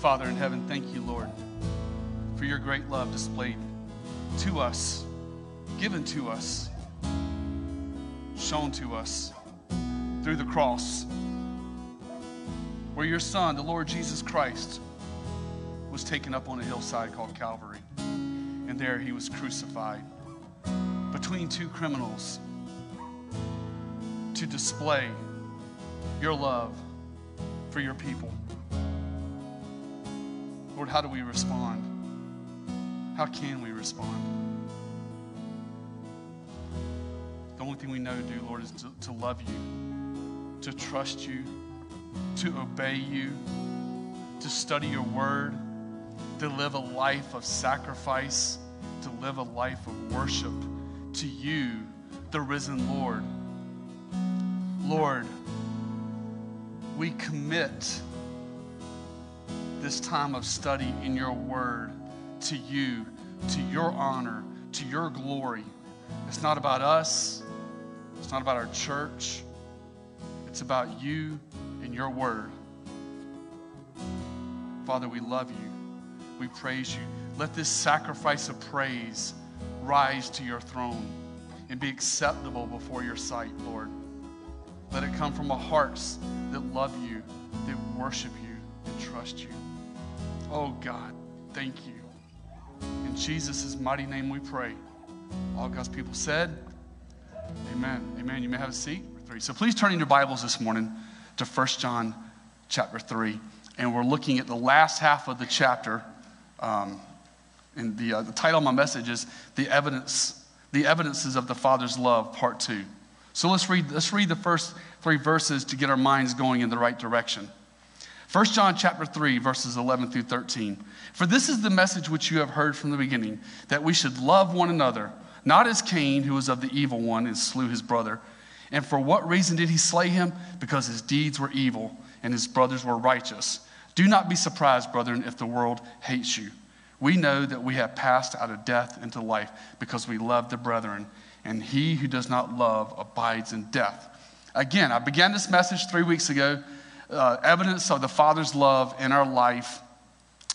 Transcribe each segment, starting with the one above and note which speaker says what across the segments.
Speaker 1: Father in heaven, thank you, Lord, for your great love displayed to us, given to us, shown to us through the cross, where your Son, the Lord Jesus Christ, was taken up on a hillside called Calvary. And there he was crucified between two criminals to display your love for your people. Lord, how do we respond? How can we respond? The only thing we know to do, Lord, is to, to love you, to trust you, to obey you, to study your word, to live a life of sacrifice, to live a life of worship to you, the risen Lord. Lord, we commit this time of study in your word to you, to your honor, to your glory. It's not about us, it's not about our church, it's about you and your word. Father, we love you. We praise you. Let this sacrifice of praise rise to your throne and be acceptable before your sight, Lord. Let it come from a hearts that love you, that worship you, and trust you. Oh God, thank you. In Jesus' mighty name we pray. All God's people said, Amen. Amen. You may have a seat. Three. So please turn in your Bibles this morning to 1 John chapter 3. And we're looking at the last half of the chapter. Um, and the, uh, the title of my message is The Evidence, The Evidences of the Father's Love, Part 2. So let's read, let's read the first three verses to get our minds going in the right direction. 1 John chapter 3, verses 11 through 13. For this is the message which you have heard from the beginning, that we should love one another, not as Cain, who was of the evil one and slew his brother. And for what reason did he slay him? Because his deeds were evil and his brothers were righteous. Do not be surprised, brethren, if the world hates you. We know that we have passed out of death into life because we love the brethren and he who does not love abides in death. Again, I began this message three weeks ago uh, evidence of the Father's love in our life,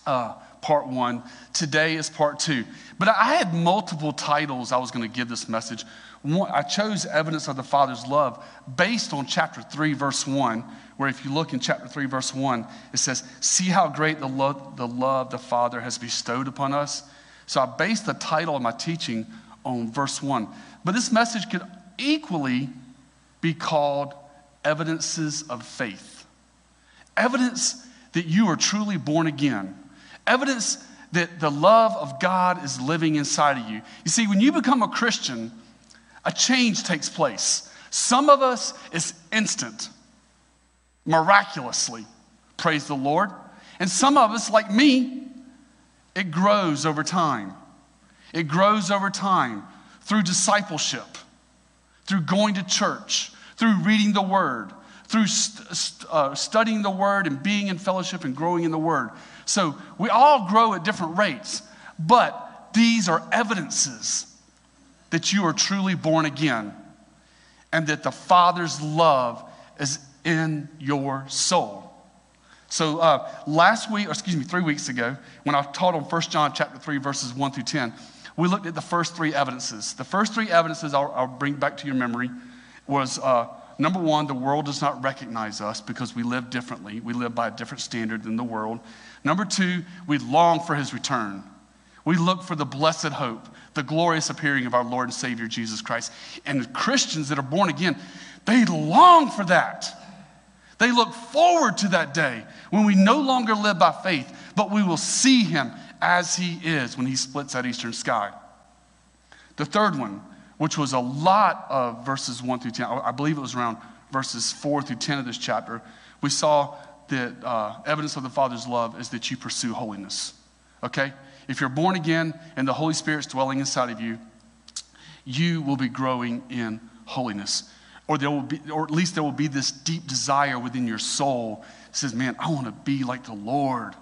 Speaker 1: uh, part one. Today is part two. But I had multiple titles I was going to give this message. One, I chose evidence of the Father's love based on chapter 3, verse 1, where if you look in chapter 3, verse 1, it says, See how great the love the, love the Father has bestowed upon us. So I based the title of my teaching on verse 1. But this message could equally be called evidences of faith. Evidence that you are truly born again. Evidence that the love of God is living inside of you. You see, when you become a Christian, a change takes place. Some of us, it's instant, miraculously. Praise the Lord. And some of us, like me, it grows over time. It grows over time through discipleship, through going to church, through reading the word, through st- uh, studying the word and being in fellowship and growing in the word. So we all grow at different rates, but these are evidences that you are truly born again and that the Father's love is in your soul. So uh, last week, or excuse me, three weeks ago, when I taught on 1 John chapter 3, verses 1 through 10, we looked at the first three evidences. The first three evidences I'll, I'll bring back to your memory was uh, number one, the world does not recognize us because we live differently. We live by a different standard than the world. Number two, we long for his return. We look for the blessed hope, the glorious appearing of our Lord and Savior Jesus Christ. And Christians that are born again, they long for that. They look forward to that day when we no longer live by faith, but we will see him as he is when he splits that eastern sky. The third one, which was a lot of verses 1 through 10, I believe it was around verses 4 through 10 of this chapter, we saw that uh, evidence of the Father's love is that you pursue holiness. Okay? If you're born again and the Holy Spirit's dwelling inside of you, you will be growing in holiness. Or there will be, or at least there will be this deep desire within your soul says, Man, I want to be like the Lord.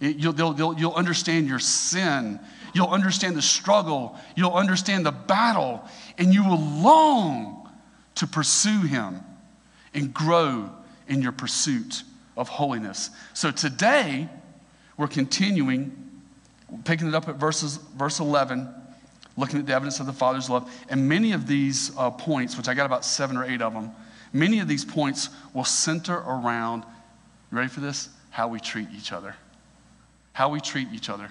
Speaker 1: You'll, they'll, they'll, you'll understand your sin. You'll understand the struggle. You'll understand the battle. And you will long to pursue Him and grow in your pursuit of holiness. So today, we're continuing, picking it up at verses, verse 11, looking at the evidence of the Father's love. And many of these uh, points, which I got about seven or eight of them, many of these points will center around, you ready for this? How we treat each other. How we treat each other.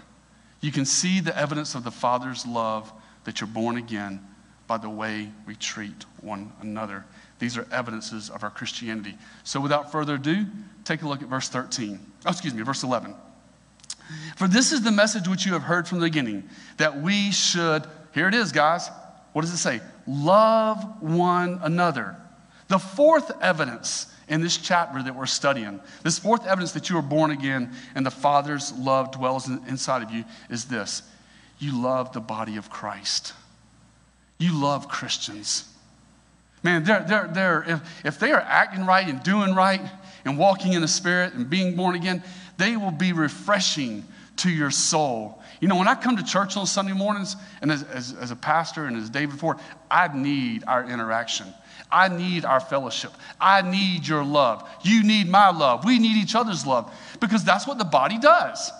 Speaker 1: You can see the evidence of the Father's love that you're born again by the way we treat one another. These are evidences of our Christianity. So without further ado, take a look at verse 13. Oh, excuse me, verse 11. For this is the message which you have heard from the beginning, that we should, here it is, guys. What does it say? Love one another. The fourth evidence in this chapter that we're studying, this fourth evidence that you are born again and the Father's love dwells inside of you is this you love the body of Christ. You love Christians. Man, they're, they're, they're, if, if they are acting right and doing right and walking in the Spirit and being born again, they will be refreshing to your soul. You know, when I come to church on Sunday mornings, and as, as, as a pastor and as David Ford, I need our interaction. I need our fellowship. I need your love. You need my love. We need each other's love because that's what the body does.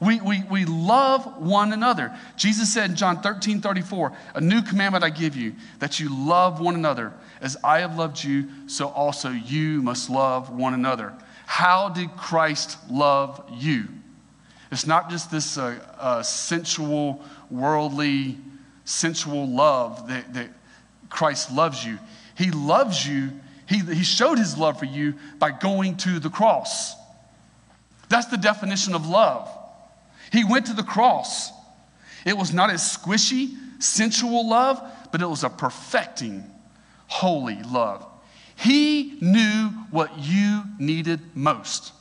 Speaker 1: We, we, we love one another. Jesus said in John 13 34, A new commandment I give you, that you love one another. As I have loved you, so also you must love one another. How did Christ love you? It's not just this uh, uh, sensual, worldly, sensual love that, that Christ loves you. He loves you, he, he showed his love for you by going to the cross. That's the definition of love. He went to the cross. It was not a squishy, sensual love, but it was a perfecting, holy love. He knew what you needed most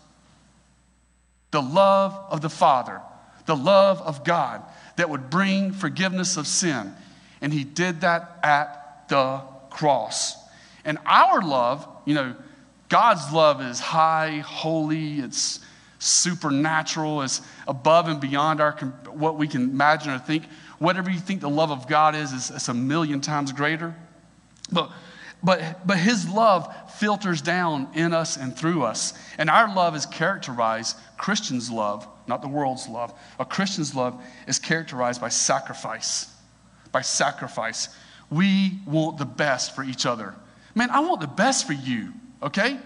Speaker 1: the love of the Father, the love of God that would bring forgiveness of sin. And He did that at the cross. And our love, you know, God's love is high, holy, it's supernatural, it's above and beyond our, what we can imagine or think. Whatever you think the love of God is, is it's a million times greater. But, but, but His love filters down in us and through us. And our love is characterized, Christians' love, not the world's love, a Christian's love is characterized by sacrifice. By sacrifice. We want the best for each other. Man, I want the best for you, okay?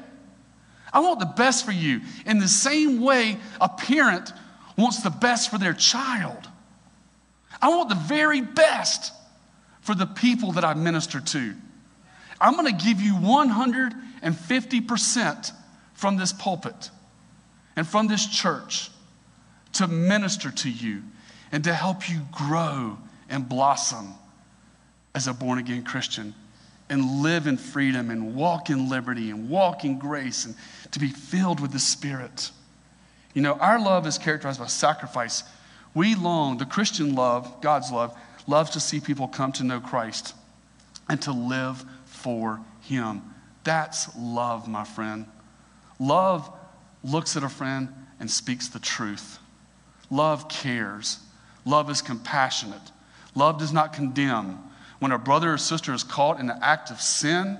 Speaker 1: I want the best for you. In the same way, a parent wants the best for their child. I want the very best for the people that I minister to. I'm going to give you 150% from this pulpit and from this church to minister to you and to help you grow and blossom as a born again Christian and live in freedom and walk in liberty and walk in grace and to be filled with the Spirit. You know, our love is characterized by sacrifice. We long, the Christian love, God's love, loves to see people come to know Christ and to live for Him. That's love, my friend. Love looks at a friend and speaks the truth. Love cares. Love is compassionate. Love does not condemn. When a brother or sister is caught in the act of sin,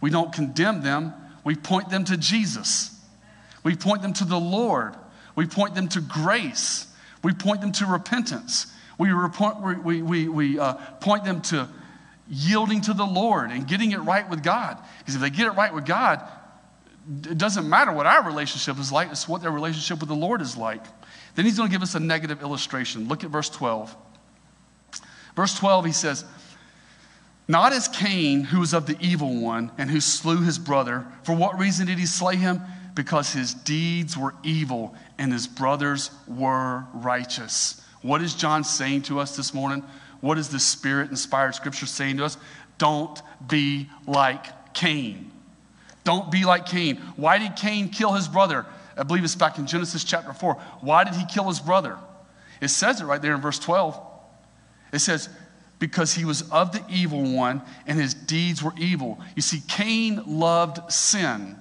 Speaker 1: we don't condemn them, we point them to Jesus. We point them to the Lord. We point them to grace. We point them to repentance. We, report, we, we, we uh, point them to yielding to the Lord and getting it right with God. Because if they get it right with God, it doesn't matter what our relationship is like, it's what their relationship with the Lord is like. Then he's going to give us a negative illustration. Look at verse 12. Verse 12, he says, not as Cain, who was of the evil one and who slew his brother. For what reason did he slay him? Because his deeds were evil and his brothers were righteous. What is John saying to us this morning? What is the Spirit inspired scripture saying to us? Don't be like Cain. Don't be like Cain. Why did Cain kill his brother? I believe it's back in Genesis chapter 4. Why did he kill his brother? It says it right there in verse 12. It says, because he was of the evil one and his deeds were evil. You see, Cain loved sin.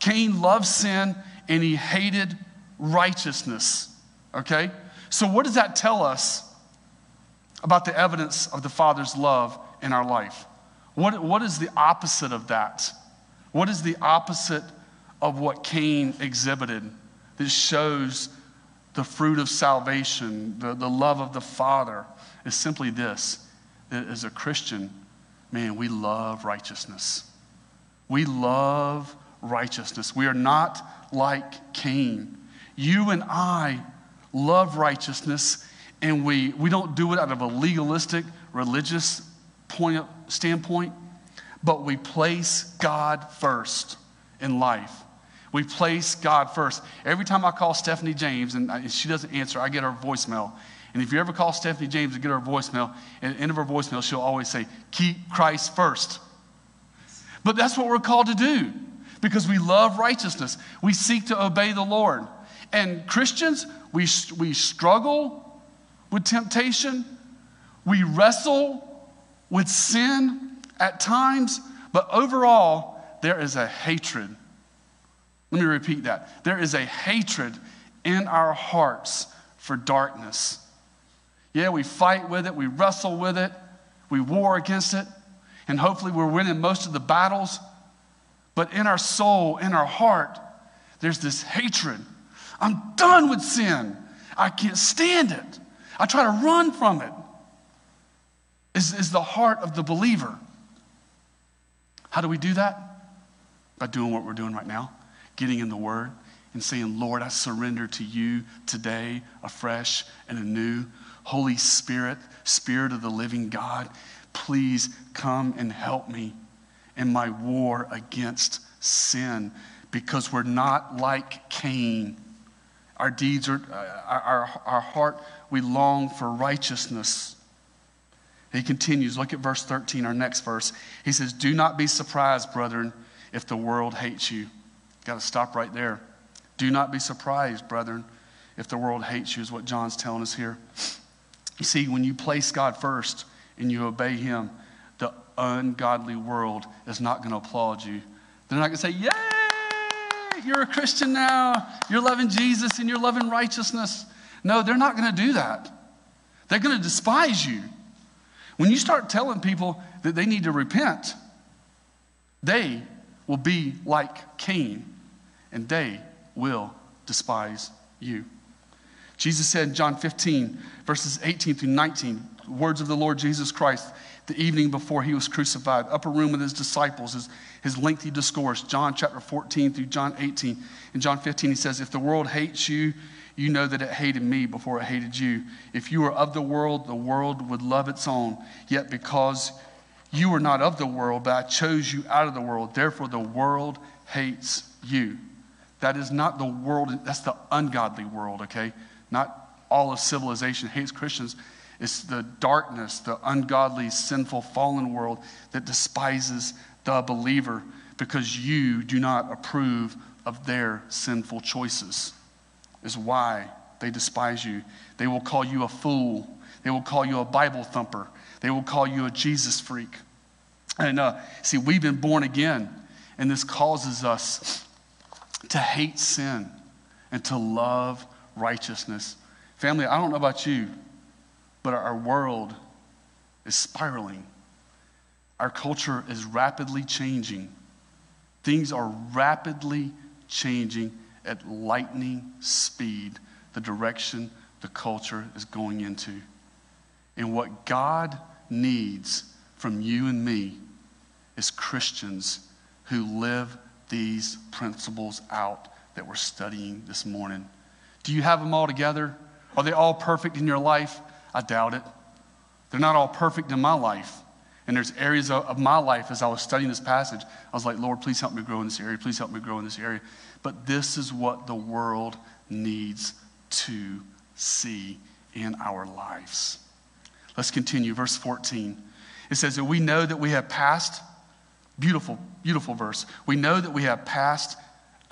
Speaker 1: Cain loved sin and he hated righteousness. Okay? So, what does that tell us about the evidence of the Father's love in our life? What, what is the opposite of that? What is the opposite of what Cain exhibited? that shows the fruit of salvation, the, the love of the Father, is simply this that as a Christian, man, we love righteousness. We love righteousness. We are not like Cain. You and I love righteousness, and we, we don't do it out of a legalistic, religious point standpoint, but we place God first in life. We place God first. Every time I call Stephanie James and she doesn't answer, I get her voicemail. And if you ever call Stephanie James and get her voicemail, at the end of her voicemail, she'll always say, Keep Christ first. But that's what we're called to do because we love righteousness. We seek to obey the Lord. And Christians, we, we struggle with temptation, we wrestle with sin at times, but overall, there is a hatred. Let me repeat that. There is a hatred in our hearts for darkness. Yeah, we fight with it, we wrestle with it, we war against it, and hopefully we're winning most of the battles. But in our soul, in our heart, there's this hatred. I'm done with sin. I can't stand it. I try to run from it. Is, is the heart of the believer. How do we do that? By doing what we're doing right now, getting in the Word and saying, Lord, I surrender to you today afresh and anew. Holy Spirit, Spirit of the living God, please come and help me in my war against sin because we're not like Cain. Our deeds are, uh, our, our heart, we long for righteousness. He continues, look at verse 13, our next verse. He says, Do not be surprised, brethren, if the world hates you. Got to stop right there. Do not be surprised, brethren, if the world hates you, is what John's telling us here. You see, when you place God first and you obey Him, the ungodly world is not going to applaud you. They're not going to say, Yay, you're a Christian now. You're loving Jesus and you're loving righteousness. No, they're not going to do that. They're going to despise you. When you start telling people that they need to repent, they will be like Cain and they will despise you. Jesus said in John 15, verses 18 through 19, words of the Lord Jesus Christ, the evening before he was crucified, upper room with his disciples, his, his lengthy discourse, John chapter 14 through John 18. In John 15, he says, If the world hates you, you know that it hated me before it hated you. If you were of the world, the world would love its own. Yet because you were not of the world, but I chose you out of the world, therefore the world hates you. That is not the world, that's the ungodly world, okay? Not all of civilization hates Christians. It's the darkness, the ungodly, sinful, fallen world that despises the believer because you do not approve of their sinful choices is why they despise you. They will call you a fool. They will call you a Bible thumper. They will call you a Jesus freak. And uh, see, we've been born again, and this causes us to hate sin and to love righteousness. Family, I don't know about you, but our world is spiraling. Our culture is rapidly changing. Things are rapidly changing at lightning speed the direction the culture is going into. And what God needs from you and me is Christians who live these principles out that we're studying this morning. Do you have them all together? Are they all perfect in your life? I doubt it. They're not all perfect in my life. And there's areas of, my life as I was studying this passage, I was like, Lord, please help me grow in this area. Please help me grow in this area. But this is what the world needs to see in our lives. Let's continue. Verse 14. It says that we know that we have passed, beautiful, beautiful verse. We know that we have passed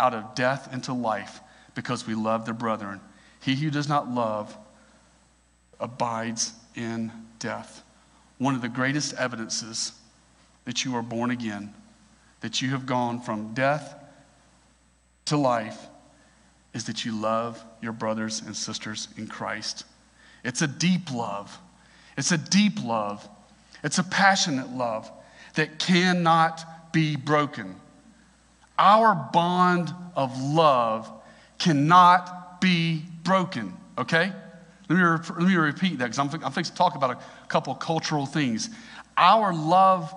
Speaker 1: out of death into life because we love the brethren. He who does not love abides in death. One of the greatest evidences that you are born again, that you have gone from death to life is that you love your brothers and sisters in Christ. It's a deep love. It's a deep love. It's a passionate love that cannot be broken. Our bond of love cannot be broken, okay? Let me, re- let me repeat that because I'm, I'm fixing to talk about a couple cultural things. Our love,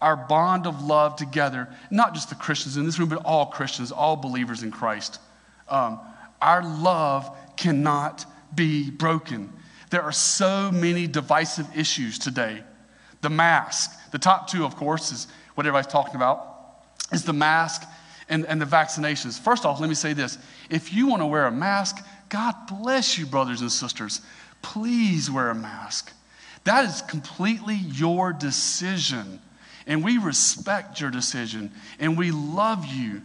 Speaker 1: our bond of love together, not just the Christians in this room, but all Christians, all believers in Christ. Um, our love cannot be broken. There are so many divisive issues today. The mask, the top two, of course, is what everybody's talking about, is the mask and, and the vaccinations. First off, let me say this if you want to wear a mask, God bless you, brothers and sisters. Please wear a mask. That is completely your decision. And we respect your decision and we love you.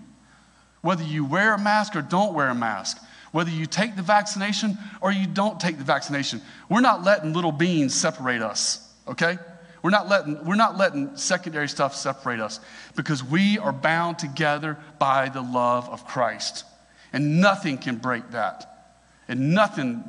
Speaker 1: Whether you wear a mask or don't wear a mask, whether you take the vaccination or you don't take the vaccination, we're not letting little beans separate us, okay? We're not letting, we're not letting secondary stuff separate us because we are bound together by the love of Christ. And nothing can break that. And nothing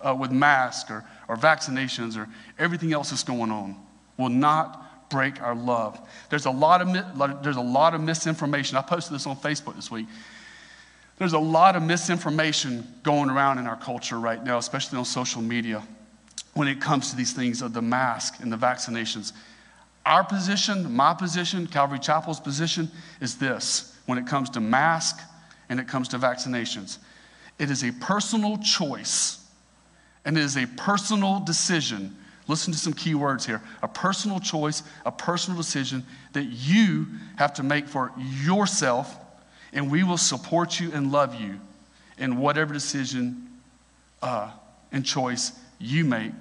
Speaker 1: uh, with masks or, or vaccinations or everything else that's going on will not break our love. There's a lot of, there's a lot of misinformation. I posted this on Facebook this week. There's a lot of misinformation going around in our culture right now, especially on social media, when it comes to these things of the mask and the vaccinations. Our position, my position, Calvary Chapel's position is this when it comes to mask and it comes to vaccinations. It is a personal choice and it is a personal decision. Listen to some key words here a personal choice, a personal decision that you have to make for yourself, and we will support you and love you in whatever decision uh, and choice you make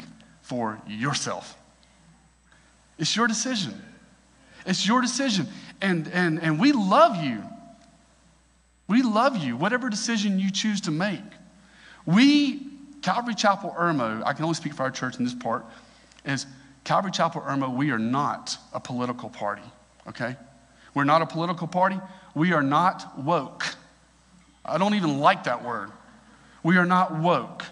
Speaker 1: for yourself. It's your decision. It's your decision. And, and, and we love you. We love you, whatever decision you choose to make. We, Calvary Chapel Irmo, I can only speak for our church in this part, is Calvary Chapel Irmo, we are not a political party, okay? We're not a political party. We are not woke. I don't even like that word. We are not woke.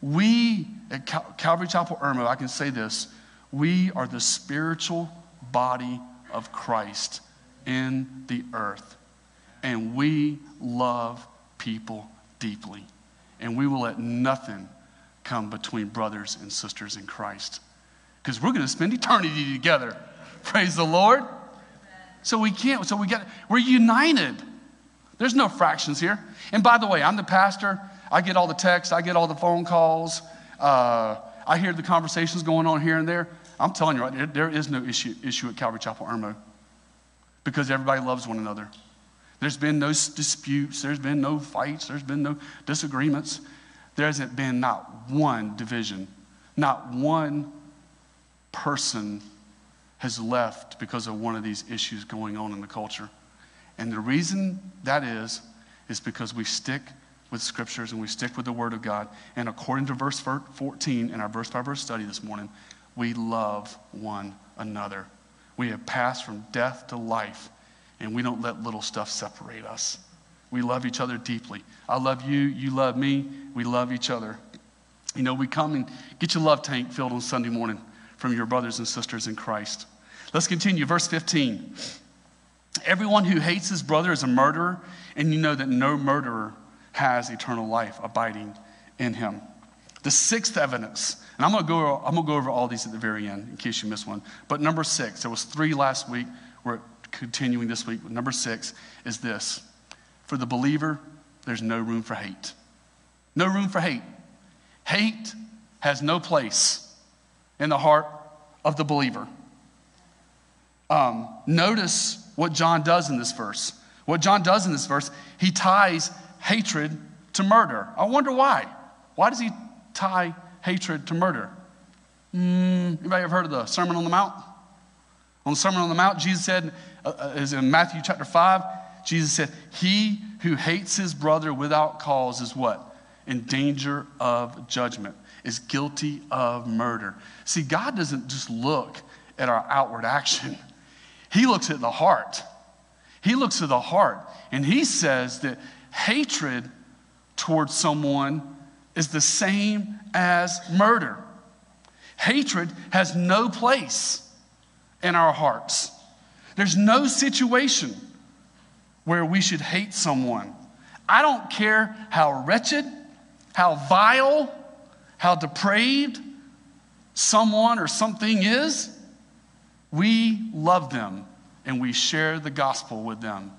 Speaker 1: We at Cal- Calvary Chapel Irmo, I can say this we are the spiritual body of Christ in the earth. And we love people deeply. And we will let nothing come between brothers and sisters in Christ. Because we're going to spend eternity together. Praise the Lord. So we can't, so we got, we're united. There's no fractions here. And by the way, I'm the pastor. I get all the texts, I get all the phone calls. Uh, I hear the conversations going on here and there. I'm telling you, right, there, there is no issue, issue at Calvary Chapel Irmo because everybody loves one another. There's been no disputes, there's been no fights, there's been no disagreements. There hasn't been not one division, not one person has left because of one of these issues going on in the culture. And the reason that is, is because we stick with scriptures and we stick with the Word of God. And according to verse 14 in our verse by verse study this morning, we love one another. We have passed from death to life and we don't let little stuff separate us. We love each other deeply. I love you, you love me, we love each other. You know, we come and get your love tank filled on Sunday morning from your brothers and sisters in Christ. Let's continue. Verse 15. Everyone who hates his brother is a murderer, and you know that no murderer has eternal life abiding in him. The sixth evidence, and I'm going to go, I'm to go over all these at the very end in case you miss one. But number six, there was three last week. We're continuing this week. Number six is this for the believer, there's no room for hate. No room for hate. Hate has no place in the heart of the believer. Um, notice what John does in this verse. What John does in this verse, he ties hatred to murder. I wonder why. Why does he tie hatred to murder? Mm, anybody ever heard of the Sermon on the Mount? On the Sermon on the Mount, Jesus said, uh, uh, is in Matthew chapter 5, Jesus said, He who hates his brother without cause is what? In danger of judgment, is guilty of murder. See, God doesn't just look at our outward action, He looks at the heart. He looks at the heart, and He says that hatred towards someone is the same as murder. Hatred has no place in our hearts. There's no situation where we should hate someone. I don't care how wretched, how vile, how depraved someone or something is, we love them and we share the gospel with them.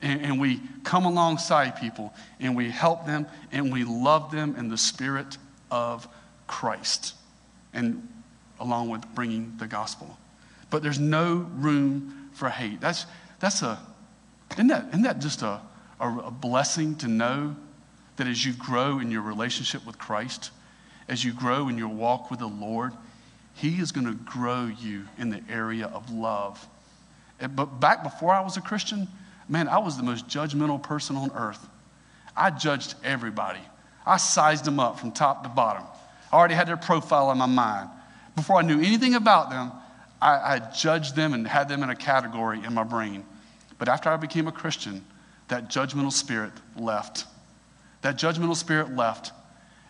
Speaker 1: And, and, we come alongside people and we help them and we love them in the spirit of Christ and along with bringing the gospel. But there's no room for hate. That's, that's a, isn't that, isn't that just a, a, a blessing to know that as you grow in your relationship with Christ, as you grow in your walk with the Lord, He is going to grow you in the area of love. But back before I was a Christian, man, I was the most judgmental person on earth. I judged everybody. I sized them up from top to bottom. I already had their profile in my mind. Before I knew anything about them, I, I judged them and had them in a category in my brain. But after I became a Christian, that judgmental spirit left. That judgmental spirit left.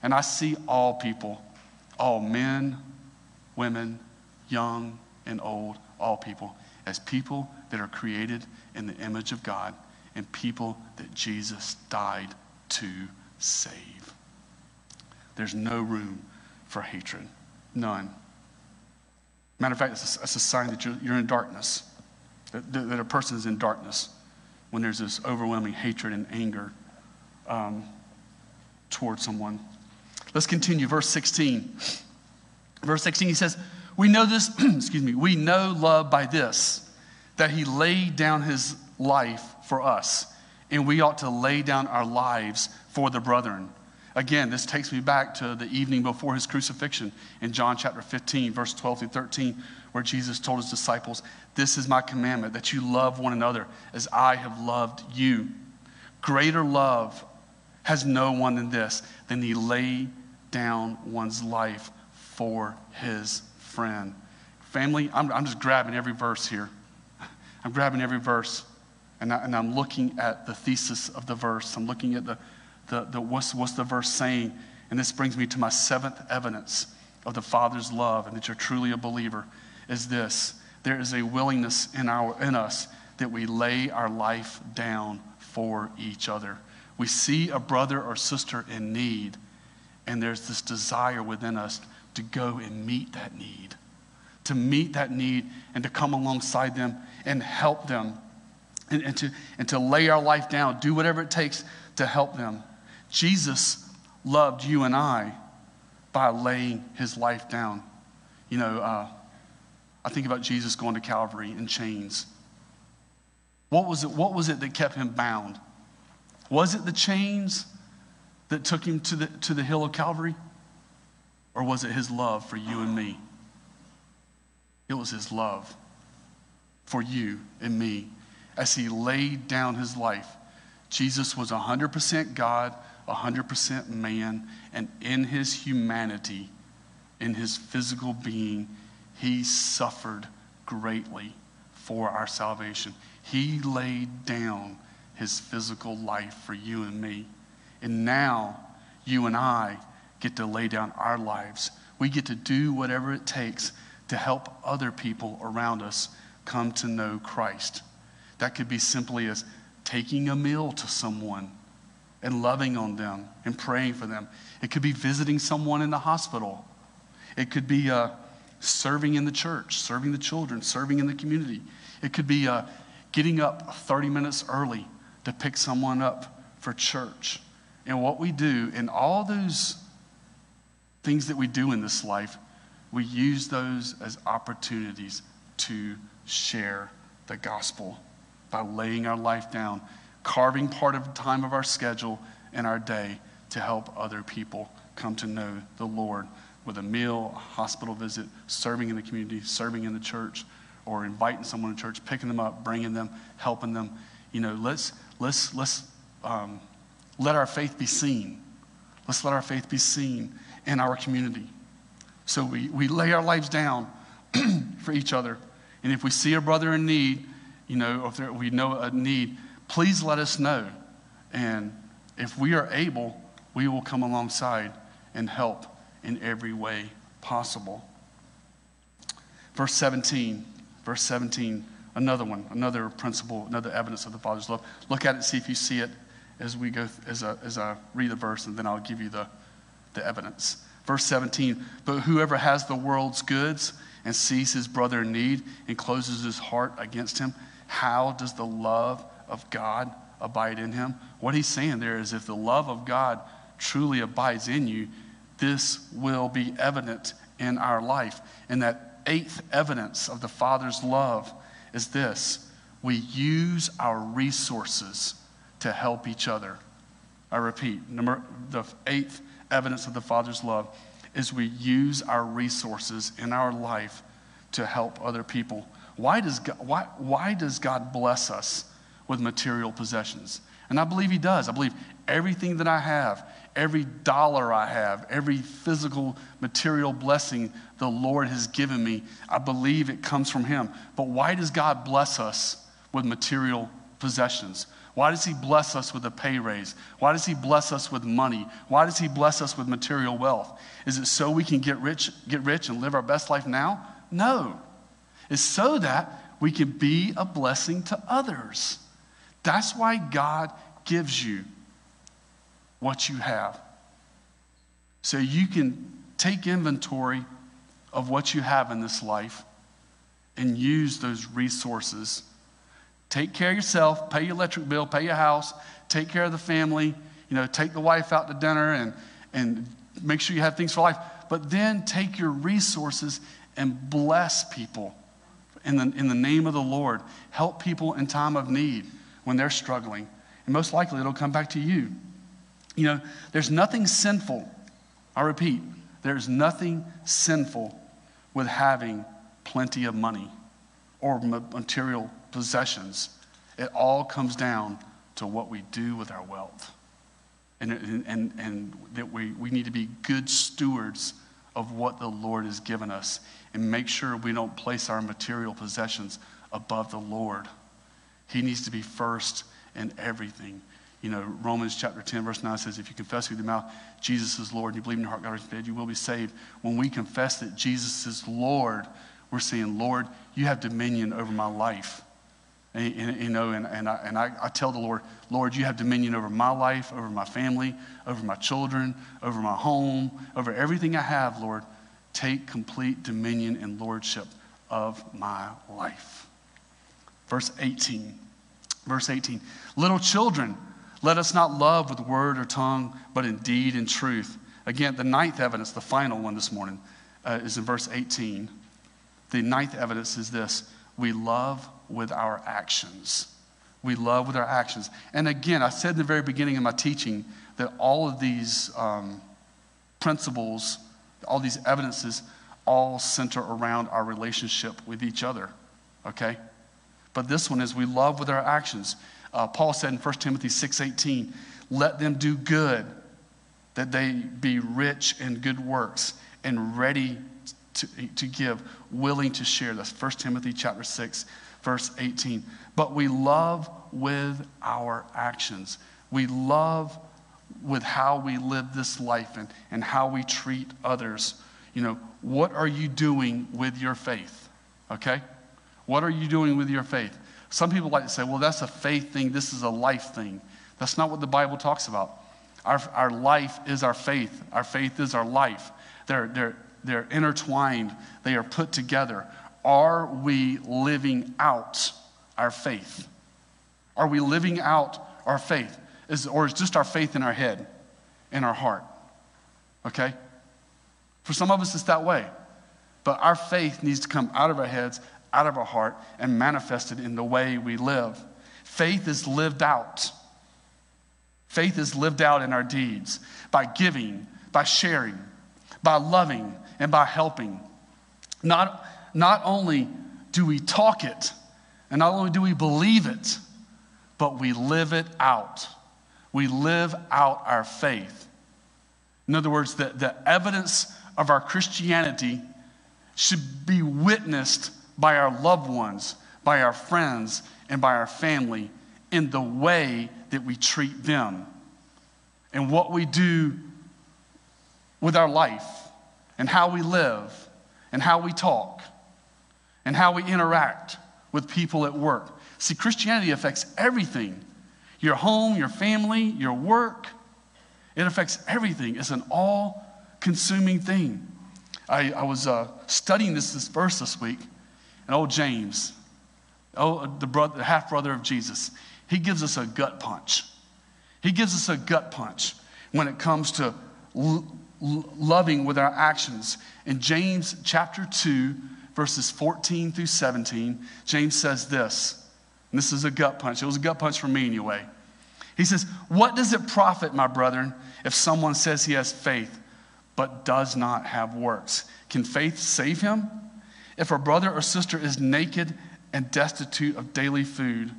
Speaker 1: And I see all people, all men, women, young and old, all people, as people that are created in the image of God and people that Jesus died to save. There's no room for hatred. None. Matter of fact, it's a, it's a sign that you're, you're in darkness, that, that, a person is in darkness when there's this overwhelming hatred and anger um, towards someone. Let's continue. Verse 16. Verse 16, he says, We know this, excuse me, we know love by this, that he laid down his life for us, and we ought to lay down our lives for the brethren. Again, this takes me back to the evening before his crucifixion in John chapter 15, verse 12 through 13, where Jesus told his disciples, This is my commandment, that you love one another as I have loved you. Greater love has no one than this, than he lay down one's life for his friend. Family, I'm, I'm just grabbing every verse here. I'm grabbing every verse and, I, and I'm looking at the thesis of the verse. I'm looking at the, the, the what's, what's the verse saying. And this brings me to my seventh evidence of the Father's love and that you're truly a believer is this there is a willingness in, our, in us that we lay our life down for each other. We see a brother or sister in need, and there's this desire within us to go and meet that need, to meet that need and to come alongside them and help them, and, and, to, and to lay our life down, do whatever it takes to help them. Jesus loved you and I by laying his life down. You know, uh, I think about Jesus going to Calvary in chains. What was it, what was it that kept him bound? Was it the chains that took him to the, to the hill of Calvary? Or was it his love for you and me? It was his love for you and me as he laid down his life. Jesus was 100% God, 100% man, and in his humanity, in his physical being, he suffered greatly for our salvation. He laid down his physical life for you and me. And now you and I get to lay down our lives. We get to do whatever it takes to help other people around us come to know Christ. That could be simply as taking a meal to someone and loving on them and praying for them. It could be visiting someone in the hospital. It could be uh, serving in the church, serving the children, serving in the community. It could be uh, getting up 30 minutes early to pick someone up for church. And what we do in all those things that we do in this life, we use those as opportunities to share the gospel by laying our life down, carving part of time of our schedule and our day to help other people come to know the Lord with a meal, a hospital visit, serving in the community, serving in the church, or inviting someone to church, picking them up, bringing them, helping them. You know, let's let's let's um, let our faith be seen. Let's let our faith be seen in our community. So we, we lay our lives down for each other. And if we see a brother in need, you know, if there, we know a need, please let us know. And if we are able, we will come alongside and help in every way possible. Verse 17, verse 17, another one, another principle, another evidence of the Father's love. Look at it, see if you see it as we go as, a, as I read the verse, and then I'll give you the, the evidence. Verse 17, but whoever has the world's goods and sees his brother in need and closes his heart against him, how does the love of God abide in him? What he's saying there is if the love of God truly abides in you, this will be evident in our life. And that eighth evidence of the Father's love is this we use our resources to help each other. I repeat, number, the eighth evidence of the Father's love is we use our resources in our life to help other people. Why does God, why, why does God bless us with material possessions? And I believe He does. I believe everything that I have, every dollar I have, every physical material blessing the Lord has given me, I believe it comes from Him. But why does God bless us with material possessions? Why does He bless us with a pay raise? Why does He bless us with money? Why does He bless us with material wealth? Is it so we can get rich, get rich and live our best life now? No. It's so that we can be a blessing to others. That's why God gives you what you have. So you can take inventory of what you have in this life and use those resources. Take care of yourself, pay your electric bill, pay your house, take care of the family, you know, take the wife out to dinner and, and make sure you have things for life. But then take your resources and bless people in the, in the name of the Lord. Help people in time of need when they're struggling. And most likely it'll come back to you. You know, there's nothing sinful, I repeat, there's nothing sinful with having plenty of money or material possessions. It all comes down to what we do with our wealth. And, and, and that we, we need to be good stewards of what the Lord has given us and make sure we don't place our material possessions above the Lord. He needs to be first in everything. You know, Romans chapter 10, verse 9 says, If you confess with your mouth Jesus is Lord and you believe in your heart God is dead, you will be saved. When we confess that Jesus is Lord, we're saying, Lord, you have dominion over my life. And, you know, and, and, I, and I, I tell the Lord, Lord, you have dominion over my life, over my family, over my children, over my home, over everything I have, Lord. Take complete dominion and lordship of my life. Verse 18. Verse 18. Little children, let us not love with word or tongue, but in deed and truth. Again, the ninth evidence, the final one this morning, uh, is in verse 18. The ninth evidence is this we love with our actions. We love with our actions. And again, I said in the very beginning of my teaching that all of these um, principles, all these evidences, all center around our relationship with each other. Okay? But this one is we love with our actions. Uh, Paul said in 1 Timothy 6:18, "Let them do good, that they be rich in good works and ready to, to give, willing to share." That's 1 Timothy chapter 6, verse 18. But we love with our actions. We love with how we live this life and, and how we treat others. You know, what are you doing with your faith? Okay? What are you doing with your faith? Some people like to say, well, that's a faith thing, this is a life thing. That's not what the Bible talks about. Our, our life is our faith, our faith is our life. They're, they're, they're intertwined, they are put together. Are we living out our faith? Are we living out our faith? Is, or is just our faith in our head, in our heart? Okay? For some of us, it's that way. But our faith needs to come out of our heads, out of our heart, and manifested in the way we live. Faith is lived out. Faith is lived out in our deeds by giving, by sharing, by loving, and by helping. Not, not only do we talk it, and not only do we believe it, but we live it out. We live out our faith. In other words, the, the evidence of our Christianity should be witnessed by our loved ones, by our friends, and by our family in the way that we treat them and what we do with our life and how we live and how we talk and how we interact with people at work. See, Christianity affects everything. your home, your family, your work. It affects everything. It's an all consuming thing. I, I was uh, studying this, this verse this week, and old James, oh, the, brother, the half brother of Jesus, he gives us a gut punch. He gives us a gut punch when it comes to loving with our actions. In James chapter 2, verses 14 through 17, James says this, and this is a gut punch. It was a gut punch for me anyway. He says, What does it profit, my brethren, if someone says he has faith but does not have works? Can faith save him? If a brother or sister is naked and destitute of daily food,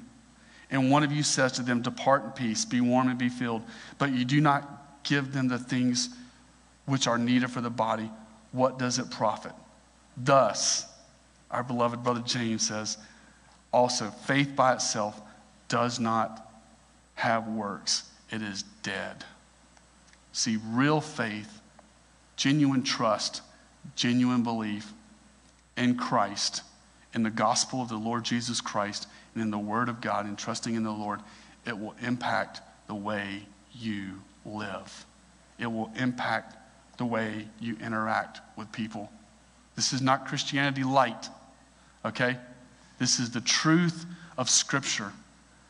Speaker 1: and one of you says to them, Depart in peace, be warm and be filled, but you do not give them the things which are needed for the body, what does it profit? Thus, our beloved brother James says, also, faith by itself does not have works, it is dead. See, real faith, genuine trust, genuine belief in Christ, in the gospel of the Lord Jesus Christ, and in the Word of God, and trusting in the Lord, it will impact the way you live. It will impact the way you interact with people. This is not Christianity light, okay? This is the truth of Scripture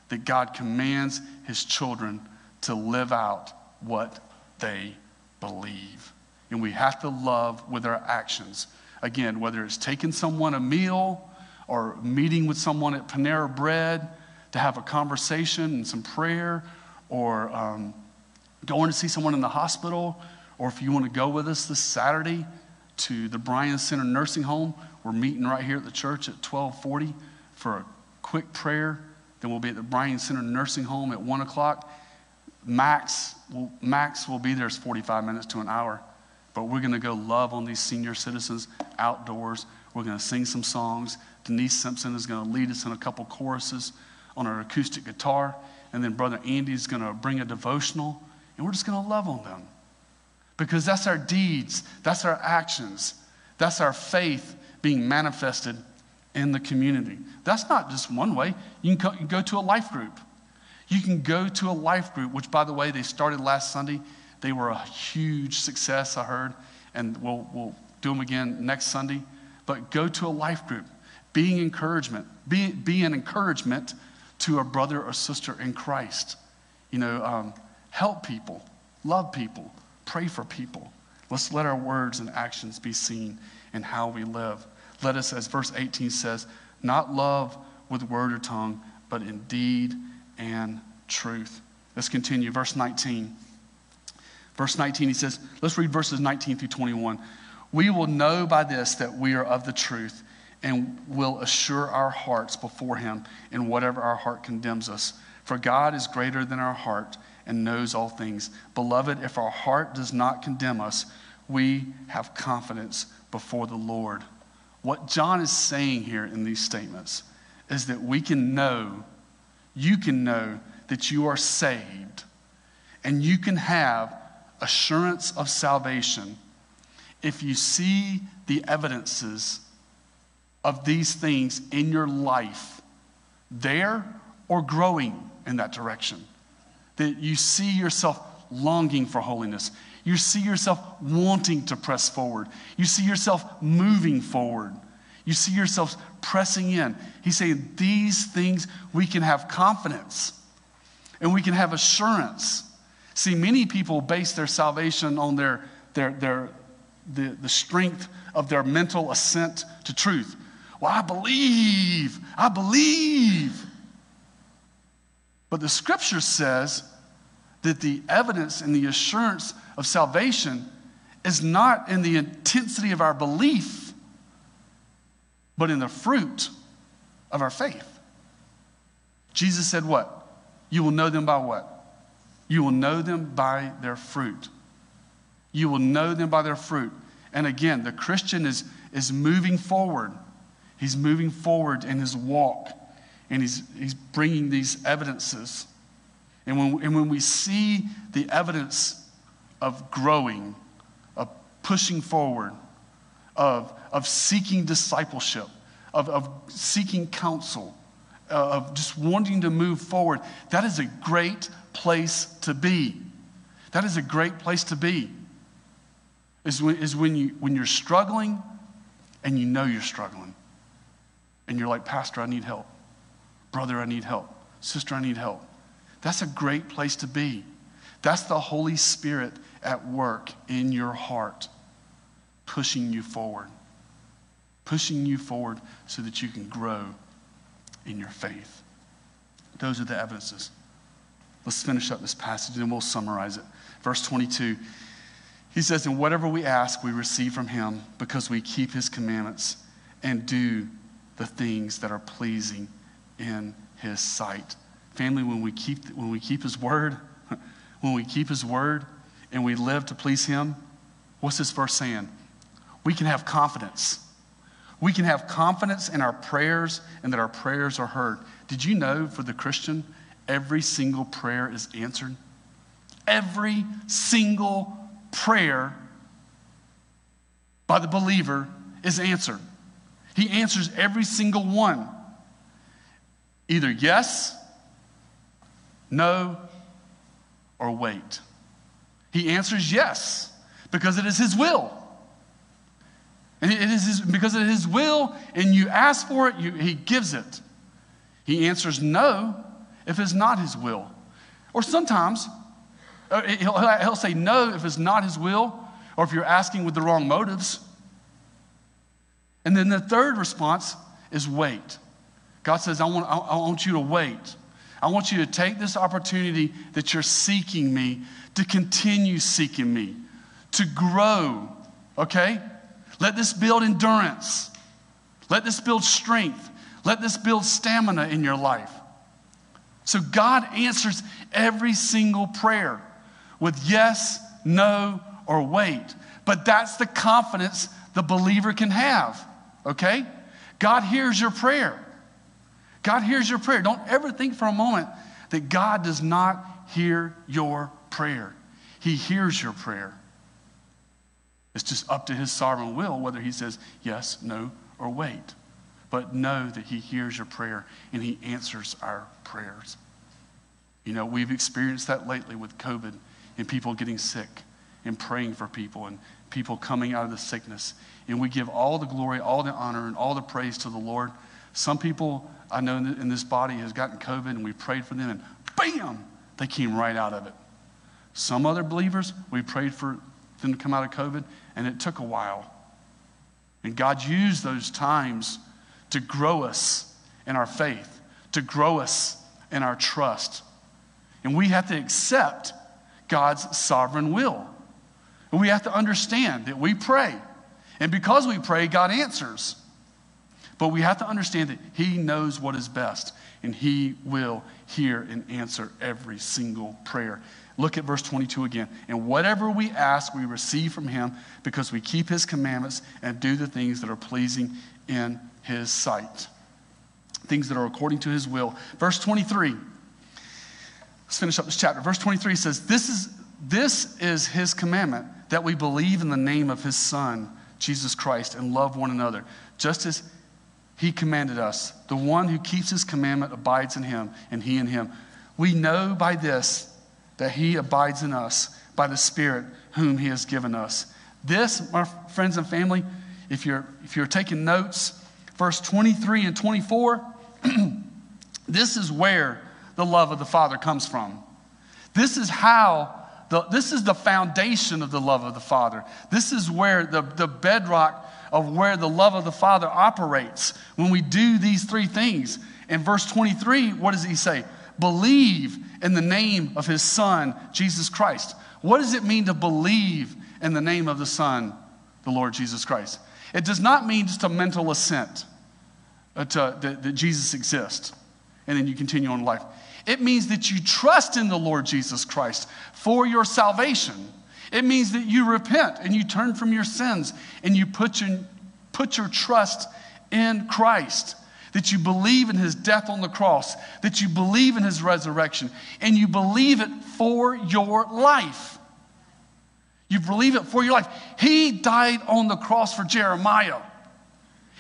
Speaker 1: that God commands His children to live out what they believe. And we have to love with our actions. Again, whether it's taking someone a meal or meeting with someone at Panera Bread to have a conversation and some prayer, or um, going to see someone in the hospital, or if you want to go with us this Saturday to the Bryan Center Nursing Home, we're meeting right here at the church at 1240 for a quick prayer. Then we'll be at the Bryan Center Nursing Home at 1 o'clock. Max will, max will be there is 45 minutes to an hour. But we're going to go love on these senior citizens outdoors. We're going to sing some songs. Denise Simpson is going to lead us in a couple choruses on her acoustic guitar. And then Brother Andy is going to bring a devotional. And we're just going to love on them. Because that's our deeds, that's our actions, that's our faith being manifested in the community. That's not just one way. You can go to a life group. You can go to a life group, which, by the way, they started last Sunday. They were a huge success, I heard, and we'll, we'll do them again next Sunday. But go to a life group, being encouragement, be, be an encouragement to a brother or sister in Christ. You know, um, help people, love people, pray for people. Let's let our words and actions be seen in how we live. Let us, as verse 18 says, not love with word or tongue, but in deed and truth. Let's continue. Verse 19. Verse 19, he says, let's read verses 19 through 21. We will know by this that we are of the truth and will assure our hearts before him in whatever our heart condemns us. For God is greater than our heart and knows all things. Beloved, if our heart does not condemn us, we have confidence before the Lord. What John is saying here in these statements is that we can know, you can know that you are saved, and you can have assurance of salvation if you see the evidences of these things in your life there or growing in that direction. That you see yourself longing for holiness. You see yourself wanting to press forward. You see yourself moving forward. You see yourself pressing in. He's saying these things we can have confidence and we can have assurance. See, many people base their salvation on their, their, their, the, the strength of their mental assent to truth. Well, I believe, I believe. But the scripture says that the evidence and the assurance of salvation is not in the intensity of our belief, but in the fruit of our faith. Jesus said, What? You will know them by what? You will know them by their fruit. You will know them by their fruit. And again, the Christian is, is moving forward. He's moving forward in his walk, and he's, he's bringing these evidences. And when, and when we see the evidence of growing, of pushing forward, of, of seeking discipleship, of, of seeking counsel, uh, of just wanting to move forward, that is a great place to be. That is a great place to be. Is when, is when, you, when you're struggling and you know you're struggling. And you're like, Pastor, I need help. Brother, I need help. Sister, I need help. That's a great place to be. That's the Holy Spirit at work in your heart, pushing you forward, pushing you forward so that you can grow in your faith. Those are the evidences. Let's finish up this passage and we'll summarize it. Verse 22, he says, And whatever we ask, we receive from him because we keep his commandments and do the things that are pleasing in his sight. Family, when we keep, when we keep his word, when we keep his word and we live to please him, what's this verse saying? We can have confidence. We can have confidence in our prayers and that our prayers are heard. Did you know for the Christian, every single prayer is answered? Every single prayer by the believer is answered. He answers every single one. Either yes, no, or wait. He answers yes because it is his will. And it is his, because it is his will and you ask for it, you, he gives it. He answers no if it's not his will. Or sometimes he'll, he'll say no if it's not his will or if you're asking with the wrong motives. And then the third response is wait. God says, I want, I want you to wait. I want you to take this opportunity that you're seeking me to continue seeking me, to grow, okay? Let this build endurance. Let this build strength. Let this build stamina in your life. So God answers every single prayer with yes, no, or wait. But that's the confidence the believer can have, okay? God hears your prayer. God hears your prayer. Don't ever think for a moment that God does not hear your prayer. He hears your prayer. It's just up to his sovereign will whether he says yes, no, or wait. But know that he hears your prayer and he answers our prayers. You know, we've experienced that lately with COVID and people getting sick and praying for people and people coming out of the sickness. And we give all the glory, all the honor, and all the praise to the Lord. Some people I know in this body has gotten COVID and we prayed for them and bam, they came right out of it. Some other believers, we prayed for them to come out of COVID and it took a while. And God used those times to grow us in our faith, to grow us in our trust. And we have to accept God's sovereign will. And we have to understand that we pray. And because we pray, God answers. But we have to understand that He knows what is best, and He will hear and answer every single prayer. Look at verse 22 again. And whatever we ask, we receive from Him because we keep His commandments and do the things that are pleasing in His sight. Things that are according to His will. Verse 23. Let's finish up this chapter. Verse 23 says, This is, this is His commandment that we believe in the name of His Son, Jesus Christ, and love one another, just as he commanded us. The one who keeps his commandment abides in him, and he in him. We know by this that he abides in us by the Spirit whom he has given us. This, my friends and family, if you're, if you're taking notes, verse 23 and 24, this is where the love of the Father comes from. This is how, the, this is the foundation of the love of the Father. This is where the, the bedrock of where the love of the Father operates when we do these three things. In verse 23, what does he say? Believe in the name of his Son, Jesus Christ. What does it mean to believe in the name of the Son, the Lord Jesus Christ? It does not mean just a mental assent uh, to, that, that Jesus exists and then you continue on life. It means that you trust in the Lord Jesus Christ for your salvation. It means that you repent and you turn from your sins and you put your, put your trust in Christ. That you believe in his death on the cross, that you believe in his resurrection, and you believe it for your life. You believe it for your life. He died on the cross for Jeremiah,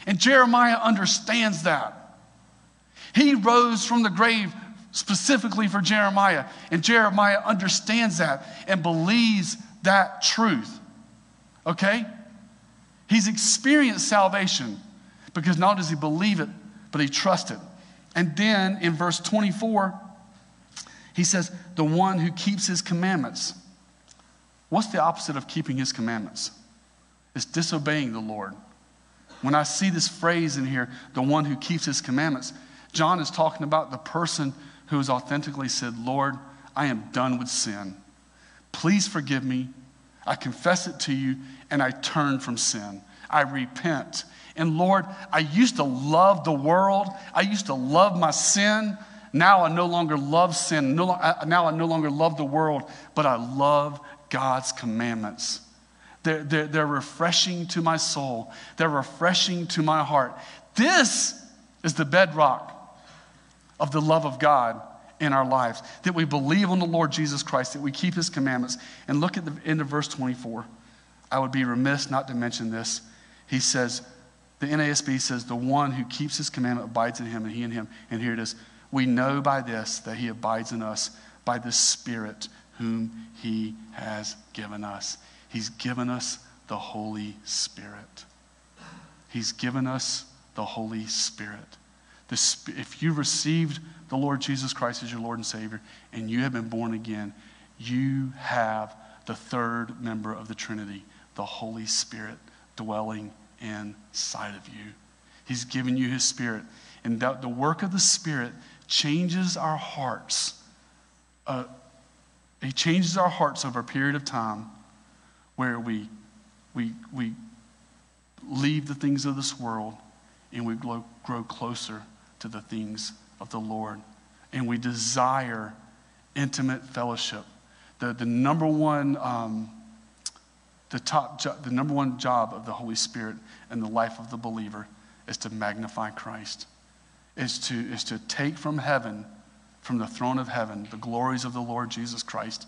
Speaker 1: and Jeremiah understands that. He rose from the grave specifically for Jeremiah, and Jeremiah understands that and believes that truth. Okay? He's experienced salvation because not does he believe it, but he trusts it. And then in verse 24, he says, The one who keeps his commandments. What's the opposite of keeping his commandments? It's disobeying the Lord. When I see this phrase in here, the one who keeps his commandments, John is talking about the person who has authentically said, Lord, I am done with sin. Please forgive me. I confess it to you, and I turn from sin. I repent. And Lord, I used to love the world, I used to love my sin. Now I no longer love sin. No, now I no longer love the world, but I love God's commandments. They're, they're, they're refreshing to my soul, they're refreshing to my heart. This is the bedrock of the love of God in our lives that we believe on the Lord Jesus Christ, that we keep his commandments. And look at the end of verse 24. I would be remiss not to mention this. He says, the NASB says, the one who keeps his commandment abides in him, and he in him. And here it is. We know by this that he abides in us by the Spirit whom he has given us. He's given us the Holy Spirit. He's given us the Holy Spirit. If you received the Lord Jesus Christ as your Lord and Savior and you have been born again, you have the third member of the Trinity, the Holy Spirit, dwelling inside of you. He's given you His Spirit. And that the work of the Spirit changes our hearts. Uh, he changes our hearts over a period of time where we, we, we leave the things of this world and we grow, grow closer to the things of the Lord. And we desire intimate fellowship. The, the number one, um, the top, jo- the number one job of the Holy Spirit in the life of the believer is to magnify Christ, is to, is to take from heaven, from the throne of heaven, the glories of the Lord Jesus Christ,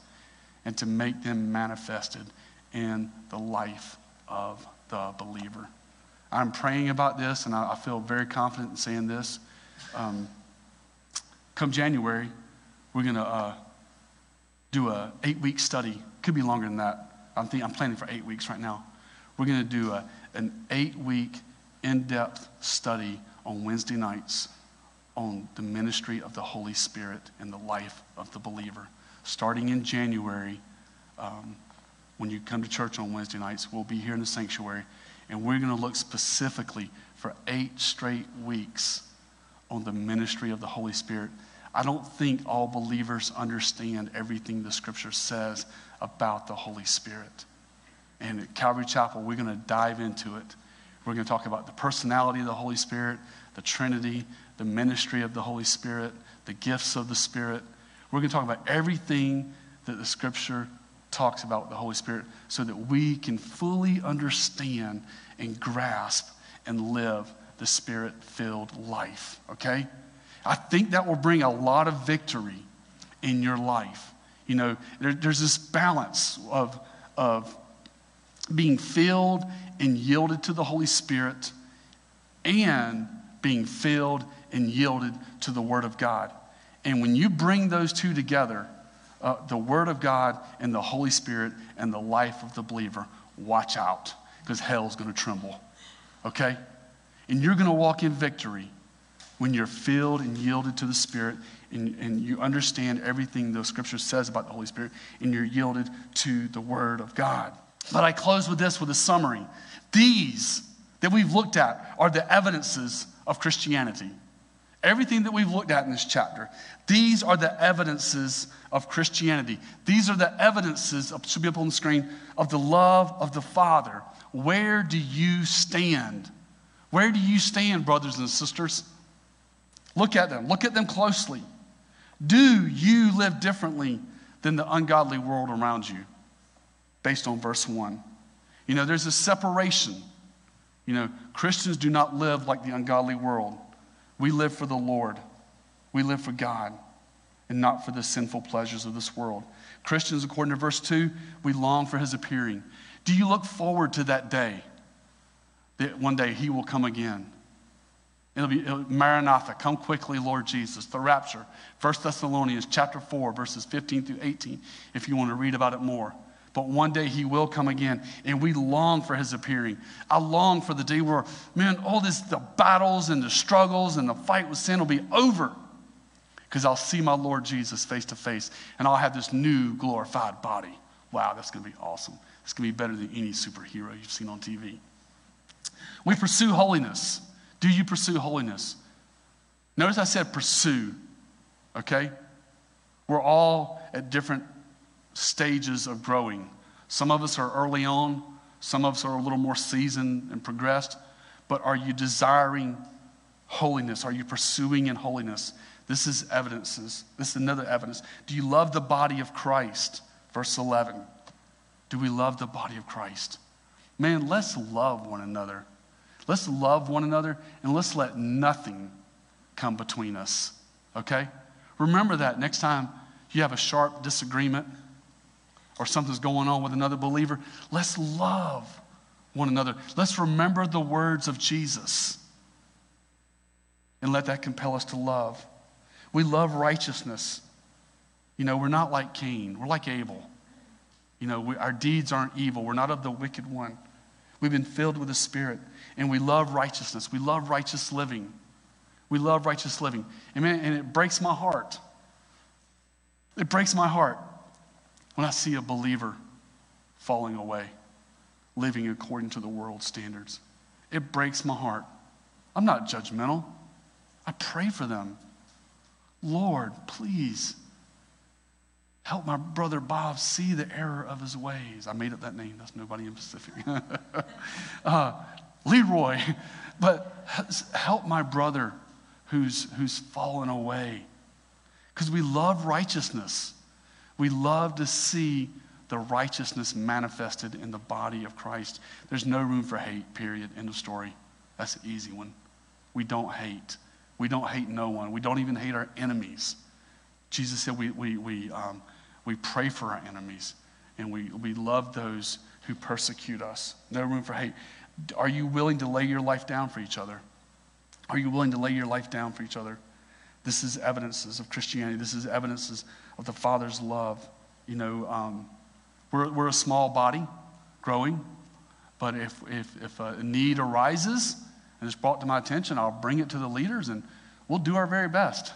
Speaker 1: and to make them manifested in the life of the believer. I'm praying about this, and I, I feel very confident in saying this. Um, come January, we're going to uh, do a eight-week study. Could be longer than that. I'm, think, I'm planning for eight weeks right now. We're going to do a, an eight-week in-depth study on Wednesday nights on the ministry of the Holy Spirit in the life of the believer. Starting in January, um, when you come to church on Wednesday nights, we'll be here in the sanctuary, and we're going to look specifically for eight straight weeks on the ministry of the Holy Spirit. I don't think all believers understand everything the scripture says about the Holy Spirit. And at Calvary Chapel, we're going to dive into it. We're going to talk about the personality of the Holy Spirit, the Trinity, the ministry of the Holy Spirit, the gifts of the Spirit. We're going to talk about everything that the scripture talks about the Holy Spirit so that we can fully understand and grasp and live the spirit filled life, okay? I think that will bring a lot of victory in your life. You know, there, there's this balance of, of being filled and yielded to the Holy Spirit and being filled and yielded to the Word of God. And when you bring those two together, uh, the Word of God and the Holy Spirit and the life of the believer, watch out because hell's going to tremble. Okay? And you're going to walk in victory when you're filled and yielded to the Spirit and, and you understand everything the Scripture says about the Holy Spirit and you're yielded to the Word of God. But I close with this with a summary. These that we've looked at are the evidences of Christianity. Everything that we've looked at in this chapter, these are the evidences of Christianity. These are the evidences, should be up on the screen, of the love of the Father. Where do you stand? Where do you stand, brothers and sisters? Look at them. Look at them closely. Do you live differently than the ungodly world around you? Based on verse 1. You know, there's a separation. You know, Christians do not live like the ungodly world. We live for the Lord, we live for God, and not for the sinful pleasures of this world. Christians, according to verse 2, we long for his appearing. Do you look forward to that day? That one day he will come again. It'll be it'll, Maranatha, come quickly, Lord Jesus, the rapture. 1 Thessalonians chapter 4, verses 15 through 18, if you want to read about it more. But one day he will come again, and we long for his appearing. I long for the day where, man, all this, the battles and the struggles and the fight with sin will be over. Because I'll see my Lord Jesus face to face, and I'll have this new glorified body. Wow, that's to be awesome. It's to be better than any superhero you've seen on TV. We pursue holiness. Do you pursue holiness? Notice I said pursue, okay? We're all at different stages of growing. Some of us are early on, some of us are a little more seasoned and progressed, but are you desiring holiness? Are you pursuing in holiness? This is evidences. This is another evidence. Do you love the body of Christ? Verse 11. Do we love the body of Christ? Man, let's love one another. Let's love one another and let's let nothing come between us. Okay? Remember that next time you have a sharp disagreement or something's going on with another believer. Let's love one another. Let's remember the words of Jesus and let that compel us to love. We love righteousness. You know, we're not like Cain, we're like Abel. You know, we, our deeds aren't evil, we're not of the wicked one. We've been filled with the Spirit, and we love righteousness. We love righteous living. We love righteous living. Amen. And it breaks my heart. It breaks my heart when I see a believer falling away, living according to the world's standards. It breaks my heart. I'm not judgmental. I pray for them. Lord, please help my brother Bob see the error of his ways. I made up that name, that's nobody in Pacific. uh, Leroy, but help my brother who's, who's fallen away. Because we love righteousness. We love to see the righteousness manifested in the body of Christ. There's no room for hate, period. End of story. That's an easy one. We don't hate. We don't hate no one. We don't even hate our enemies. Jesus said we, we, we, um, we pray for our enemies and we, we love those who persecute us. No room for hate. Are you willing to lay your life down for each other? Are you willing to lay your life down for each other? This is evidences of Christianity. This is evidences of the Father's love. You know, um, we're, we're a small body growing, but if, if, if a need arises and it's brought to my attention, I'll bring it to the leaders and we'll do our very best.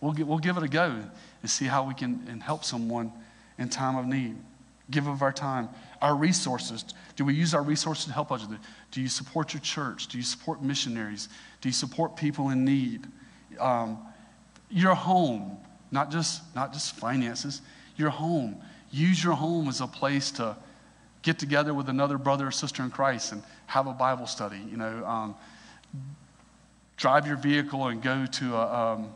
Speaker 1: We'll, get, we'll give it a go and see how we can and help someone in time of need. Give of our time, our resources. Do we use our resources to help others? Do you support your church? Do you support missionaries? Do you support people in need? Um, your home, not just, not just finances, your home. Use your home as a place to get together with another brother or sister in Christ and have a Bible study. You know, um, drive your vehicle and go to a, um,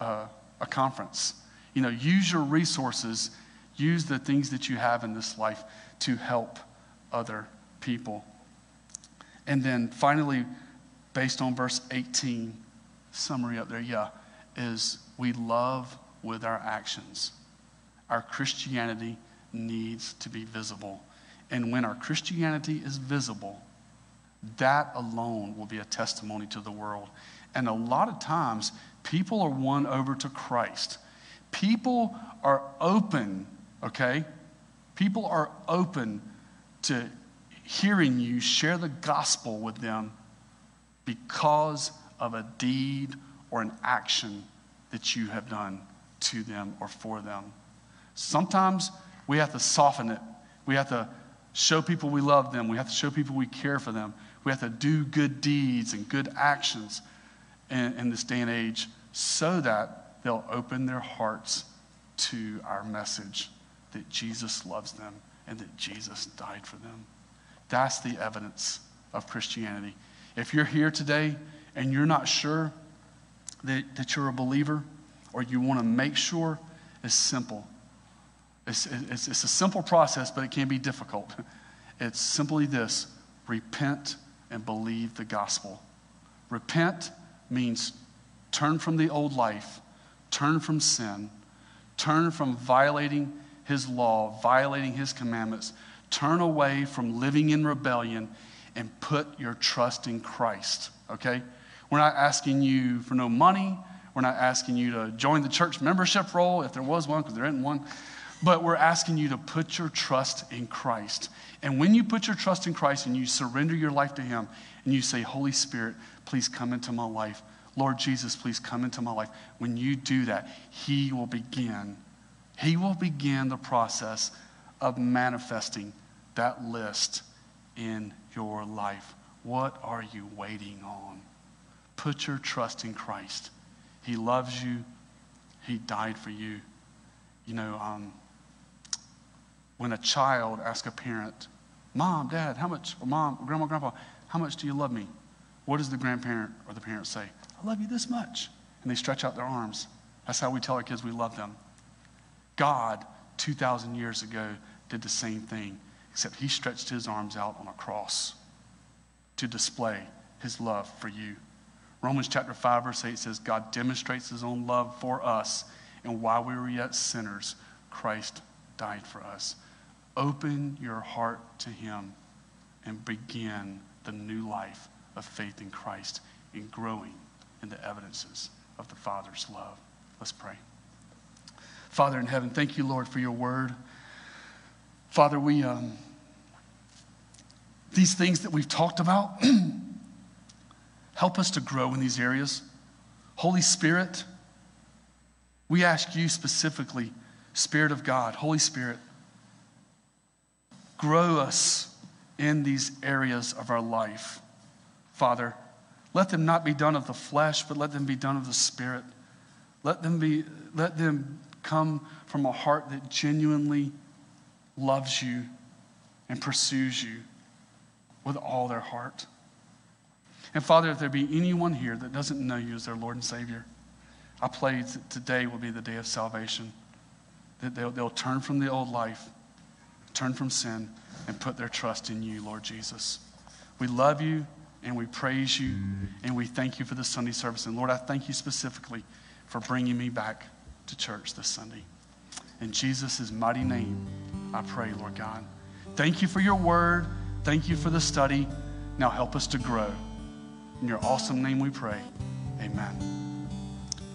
Speaker 1: a, a conference. You know, use your resources, use the things that you have in this life to help other people. And then finally, based on verse 18, summary up there, yeah is we love with our actions. Our Christianity needs to be visible. And when our Christianity is visible, that alone will be a testimony to the world. And a lot of times, people are won over to Christ. People are open, okay? People are open to hearing you share the gospel with them because of a deed or an action that you have done to them or for them. Sometimes we have to soften it. We have to show people we love them. We have to show people we care for them. We have to do good deeds and good actions in, in this day and age so that they'll open their hearts to our message that Jesus loves them and that Jesus died for them. That's the evidence of Christianity. If you're here today and you're not sure that, that you're a believer or you want to make sure, it's simple. It's, it's, it's a simple process, but it can be difficult. It's simply this repent and believe the gospel. Repent means turn from the old life, turn from sin, turn from violating his law, violating his commandments, turn away from living in rebellion and put your trust in Christ, okay? We're not asking you for no money. We're not asking you to join the church membership roll if there was one, because there isn't one. But we're asking you to put your trust in Christ. And when you put your trust in Christ and you surrender your life to Him and you say, Holy Spirit, please come into my life. Lord Jesus, please come into my life. When you do that, He will begin. He will begin the process of manifesting that list in your life. What are you waiting on? Put your trust in Christ. He loves you, He died for you. You know, um, when a child asks a parent, Mom, Dad, how much, or Mom, Grandma, Grandpa, how much do you love me? What does the grandparent or the parent say? I love you this much. And they stretch out their arms. That's how we tell our kids we love them. God, 2,000 years ago, did the same thing, except he stretched his arms out on a cross to display his love for you. Romans chapter 5, verse 8 says, God demonstrates his own love for us, and while we were yet sinners, Christ died for us. Open your heart to him and begin the new life of faith in Christ and growing in the evidences of the Father's love. Let's pray. Father in heaven, thank you, Lord, for your word. Father, we, um, these things that we've talked about, help us to grow in these areas. Holy Spirit, we ask you specifically, Spirit of God, Holy Spirit, grow us in these areas of our life. Father, let them not be done of the flesh, but let them be done of the Spirit. Let them, be, let them come from a heart that genuinely loves you and pursues you with all their heart. And Father, if there be anyone here that doesn't know you as their Lord and Savior, I pray that today will be the day of salvation. That they'll, they'll turn from the old life, turn from sin, and put their trust in you, Lord Jesus. We love you and we praise you and we thank you for this Sunday service. And Lord, I thank you specifically for bringing me back to church this Sunday. In Jesus' mighty name, I pray, Lord God. Thank you for your word. Thank you for the study. Now help us to grow. In your awesome name we pray. Amen.